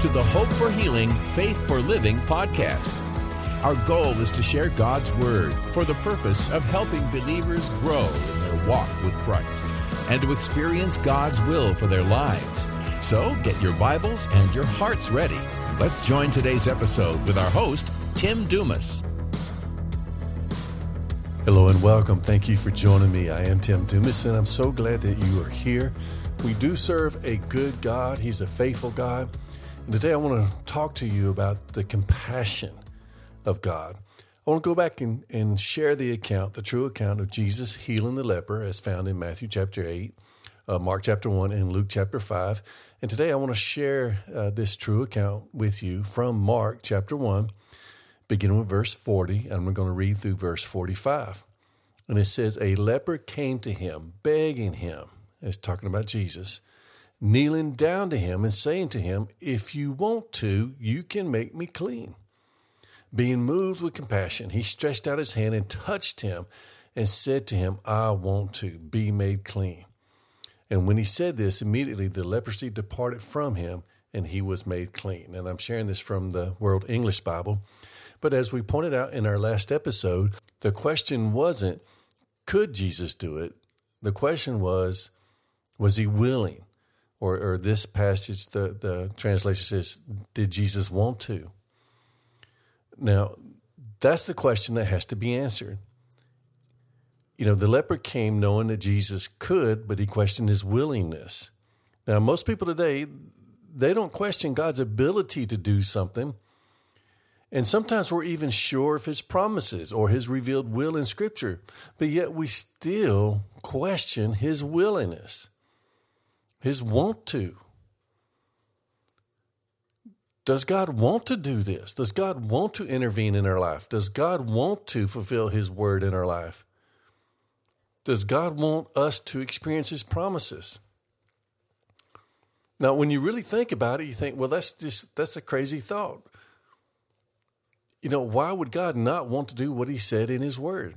to the Hope for Healing, Faith for Living podcast. Our goal is to share God's Word for the purpose of helping believers grow in their walk with Christ and to experience God's will for their lives. So get your Bibles and your hearts ready. Let's join today's episode with our host, Tim Dumas. Hello and welcome. Thank you for joining me. I am Tim Dumas, and I'm so glad that you are here. We do serve a good God, He's a faithful God. Today I want to talk to you about the compassion of God. I want to go back and, and share the account, the true account of Jesus healing the leper as found in Matthew chapter 8, uh, Mark chapter 1, and Luke chapter 5. And today I want to share uh, this true account with you from Mark chapter 1 beginning with verse 40, and we're going to read through verse 45. And it says, A leper came to him, begging him, it's talking about Jesus, kneeling down to him and saying to him, If you want to, you can make me clean. Being moved with compassion, he stretched out his hand and touched him and said to him, I want to be made clean. And when he said this, immediately the leprosy departed from him and he was made clean. And I'm sharing this from the World English Bible. But as we pointed out in our last episode, the question wasn't, could Jesus do it? The question was, was he willing? Or, or this passage, the, the translation says, did Jesus want to? Now, that's the question that has to be answered. You know, the leper came knowing that Jesus could, but he questioned his willingness. Now, most people today, they don't question God's ability to do something and sometimes we're even sure of his promises or his revealed will in Scripture, but yet we still question his willingness, his want to. Does God want to do this? Does God want to intervene in our life? Does God want to fulfill his word in our life? Does God want us to experience his promises? Now, when you really think about it, you think, well, that's just that's a crazy thought you know, why would God not want to do what He said in His Word?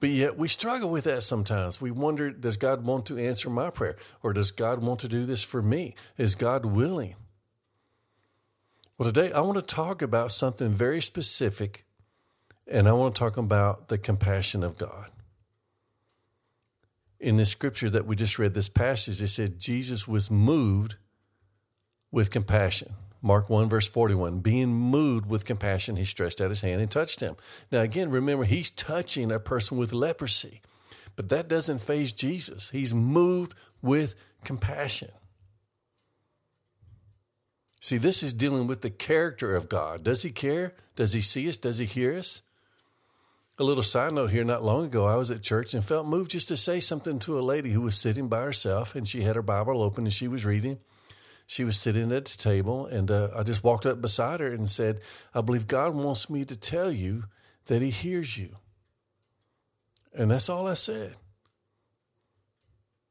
But yet we struggle with that sometimes. We wonder, does God want to answer my prayer? Or does God want to do this for me? Is God willing? Well, today I want to talk about something very specific, and I want to talk about the compassion of God. In the scripture that we just read, this passage, it said Jesus was moved with compassion. Mark 1, verse 41, being moved with compassion, he stretched out his hand and touched him. Now, again, remember, he's touching a person with leprosy, but that doesn't faze Jesus. He's moved with compassion. See, this is dealing with the character of God. Does he care? Does he see us? Does he hear us? A little side note here not long ago, I was at church and felt moved just to say something to a lady who was sitting by herself and she had her Bible open and she was reading she was sitting at the table, and uh, I just walked up beside her and said, I believe God wants me to tell you that He hears you. And that's all I said.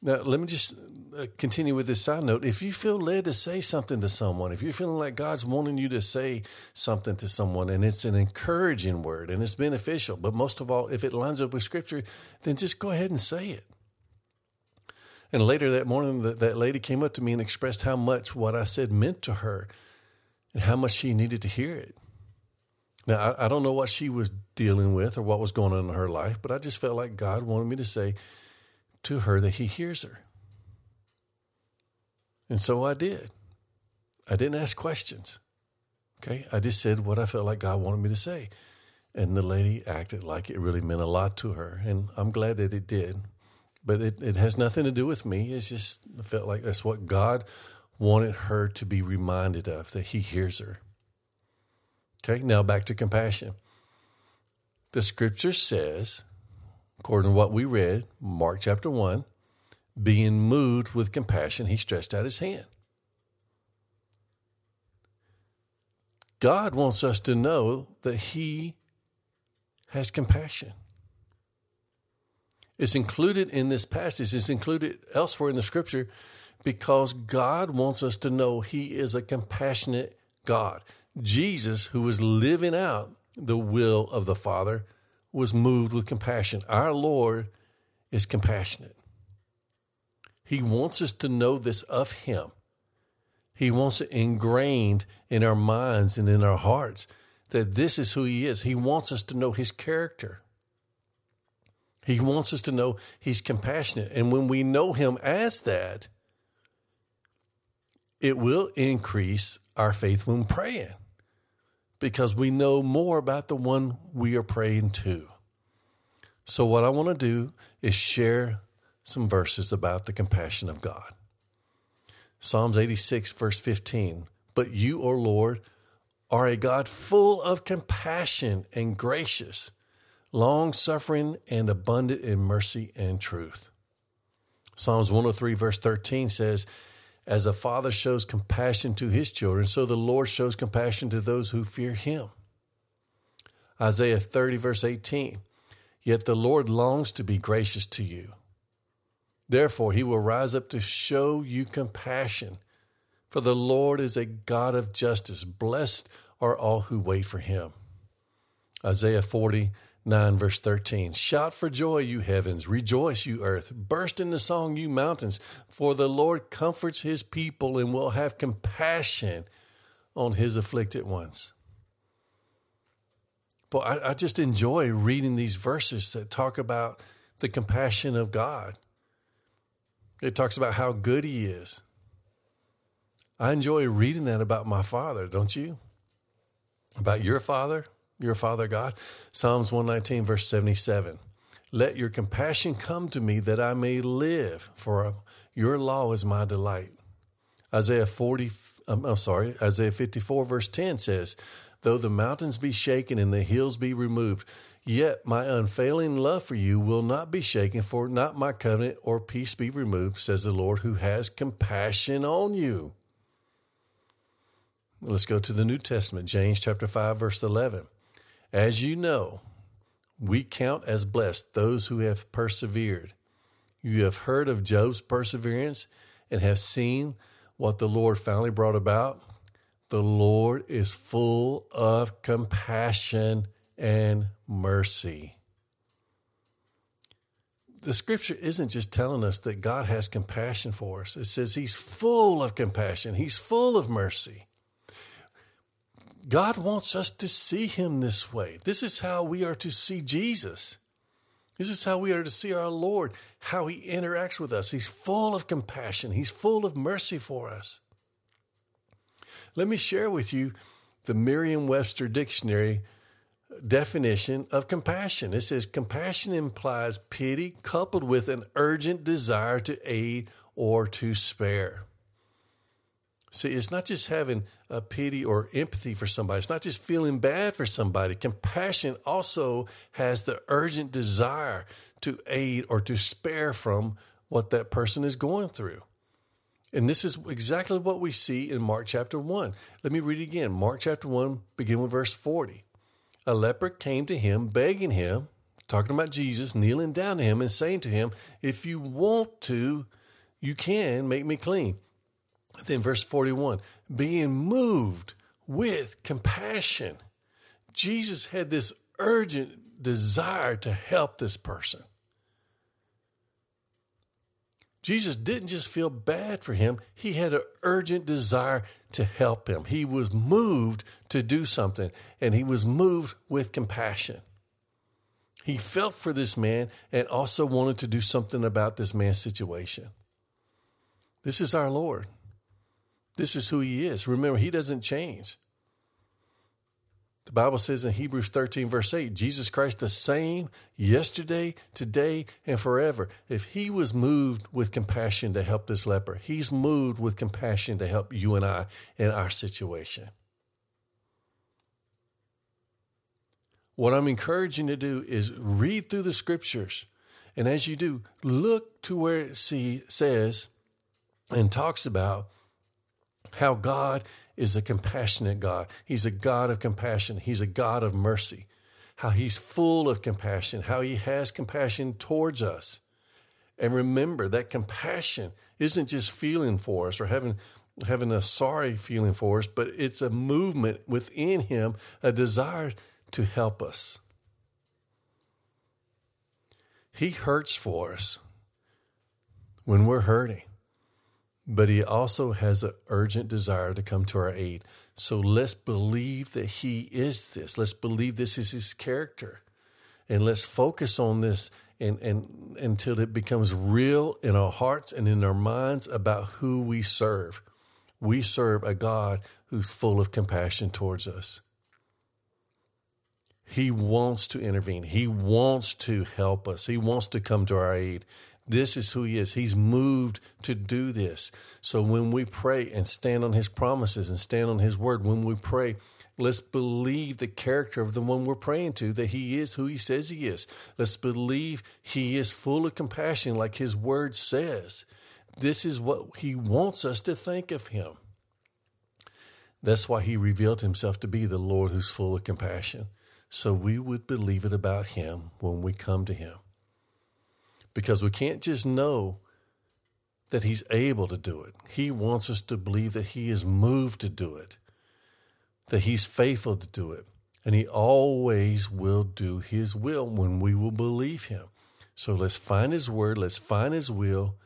Now, let me just uh, continue with this side note. If you feel led to say something to someone, if you're feeling like God's wanting you to say something to someone and it's an encouraging word and it's beneficial, but most of all, if it lines up with Scripture, then just go ahead and say it. And later that morning, that, that lady came up to me and expressed how much what I said meant to her and how much she needed to hear it. Now, I, I don't know what she was dealing with or what was going on in her life, but I just felt like God wanted me to say to her that He hears her. And so I did. I didn't ask questions. Okay. I just said what I felt like God wanted me to say. And the lady acted like it really meant a lot to her. And I'm glad that it did but it, it has nothing to do with me. It's just I felt like that's what God wanted her to be reminded of, that He hears her. Okay, now back to compassion. The scripture says, according to what we read, Mark chapter 1, being moved with compassion, he stretched out his hand. God wants us to know that he has compassion. It's included in this passage, it's included elsewhere in the scripture because God wants us to know He is a compassionate God. Jesus, who was living out the will of the Father, was moved with compassion. Our Lord is compassionate. He wants us to know this of Him He wants it ingrained in our minds and in our hearts that this is who He is. He wants us to know His character. He wants us to know He's compassionate. And when we know Him as that, it will increase our faith when praying because we know more about the one we are praying to. So, what I want to do is share some verses about the compassion of God. Psalms 86, verse 15. But you, O Lord, are a God full of compassion and gracious, long suffering and abundant in mercy and truth. Psalms 103, verse 13 says, As a father shows compassion to his children, so the Lord shows compassion to those who fear him. Isaiah 30, verse 18, Yet the Lord longs to be gracious to you. Therefore, he will rise up to show you compassion. For the Lord is a God of justice. Blessed are all who wait for him. Isaiah 49, verse 13. Shout for joy, you heavens. Rejoice, you earth. Burst into song, you mountains. For the Lord comforts his people and will have compassion on his afflicted ones. But I, I just enjoy reading these verses that talk about the compassion of God. It talks about how good he is. I enjoy reading that about my father, don't you? About your father, your father God. Psalms 119, verse 77. Let your compassion come to me that I may live, for your law is my delight. Isaiah 40, um, I'm sorry, Isaiah 54, verse 10 says, Though the mountains be shaken and the hills be removed, yet my unfailing love for you will not be shaken, for not my covenant or peace be removed, says the Lord, who has compassion on you. Let's go to the New Testament, James chapter 5, verse 11. As you know, we count as blessed those who have persevered. You have heard of Job's perseverance and have seen what the Lord finally brought about. The Lord is full of compassion and mercy. The scripture isn't just telling us that God has compassion for us, it says He's full of compassion, He's full of mercy. God wants us to see Him this way. This is how we are to see Jesus. This is how we are to see our Lord, how He interacts with us. He's full of compassion, He's full of mercy for us. Let me share with you the Merriam Webster Dictionary definition of compassion. It says compassion implies pity coupled with an urgent desire to aid or to spare. See, it's not just having a pity or empathy for somebody. It's not just feeling bad for somebody. Compassion also has the urgent desire to aid or to spare from what that person is going through. And this is exactly what we see in Mark chapter 1. Let me read it again. Mark chapter 1, begin with verse 40. A leper came to him, begging him, talking about Jesus, kneeling down to him and saying to him, If you want to, you can make me clean. Then verse 41 being moved with compassion. Jesus had this urgent desire to help this person. Jesus didn't just feel bad for him, he had an urgent desire to help him. He was moved to do something, and he was moved with compassion. He felt for this man and also wanted to do something about this man's situation. This is our Lord. This is who he is. Remember, he doesn't change. The Bible says in Hebrews 13, verse 8, Jesus Christ the same yesterday, today, and forever. If he was moved with compassion to help this leper, he's moved with compassion to help you and I in our situation. What I'm encouraging you to do is read through the scriptures. And as you do, look to where it see, says and talks about how God is a compassionate God. He's a God of compassion. He's a God of mercy. How he's full of compassion, how he has compassion towards us. And remember that compassion isn't just feeling for us or having having a sorry feeling for us, but it's a movement within him, a desire to help us. He hurts for us when we're hurting. But He also has an urgent desire to come to our aid. So let's believe that He is this. Let's believe this is His character. And let's focus on this and, and until it becomes real in our hearts and in our minds about who we serve. We serve a God who's full of compassion towards us. He wants to intervene. He wants to help us. He wants to come to our aid. This is who He is. He's moved to do this. So when we pray and stand on His promises and stand on His word, when we pray, let's believe the character of the one we're praying to, that He is who He says He is. Let's believe He is full of compassion, like His word says. This is what He wants us to think of Him. That's why He revealed Himself to be the Lord who's full of compassion so we would believe it about Him when we come to Him. Because we can't just know that He's able to do it, He wants us to believe that He is moved to do it, that He's faithful to do it, and He always will do His will when we will believe Him. So let's find His word, let's find His will.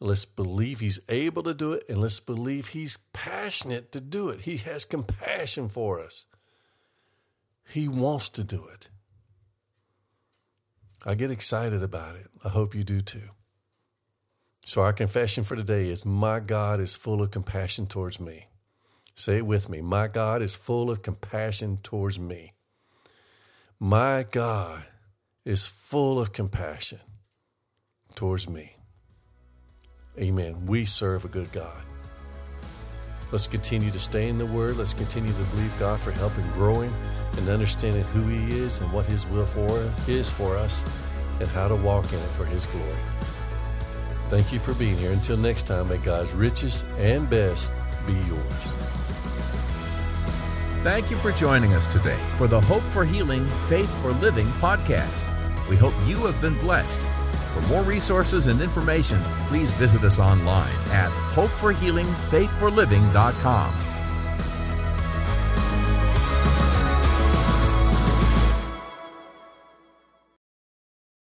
Let's believe he's able to do it and let's believe he's passionate to do it. He has compassion for us. He wants to do it. I get excited about it. I hope you do too. So, our confession for today is My God is full of compassion towards me. Say it with me. My God is full of compassion towards me. My God is full of compassion towards me. Amen. We serve a good God. Let's continue to stay in the Word. Let's continue to believe God for help in growing and understanding who He is and what His will for is for us and how to walk in it for His glory. Thank you for being here. Until next time, may God's richest and best be yours. Thank you for joining us today for the Hope for Healing, Faith for Living podcast. We hope you have been blessed. For more resources and information, please visit us online at hopeforhealingfaithforliving.com.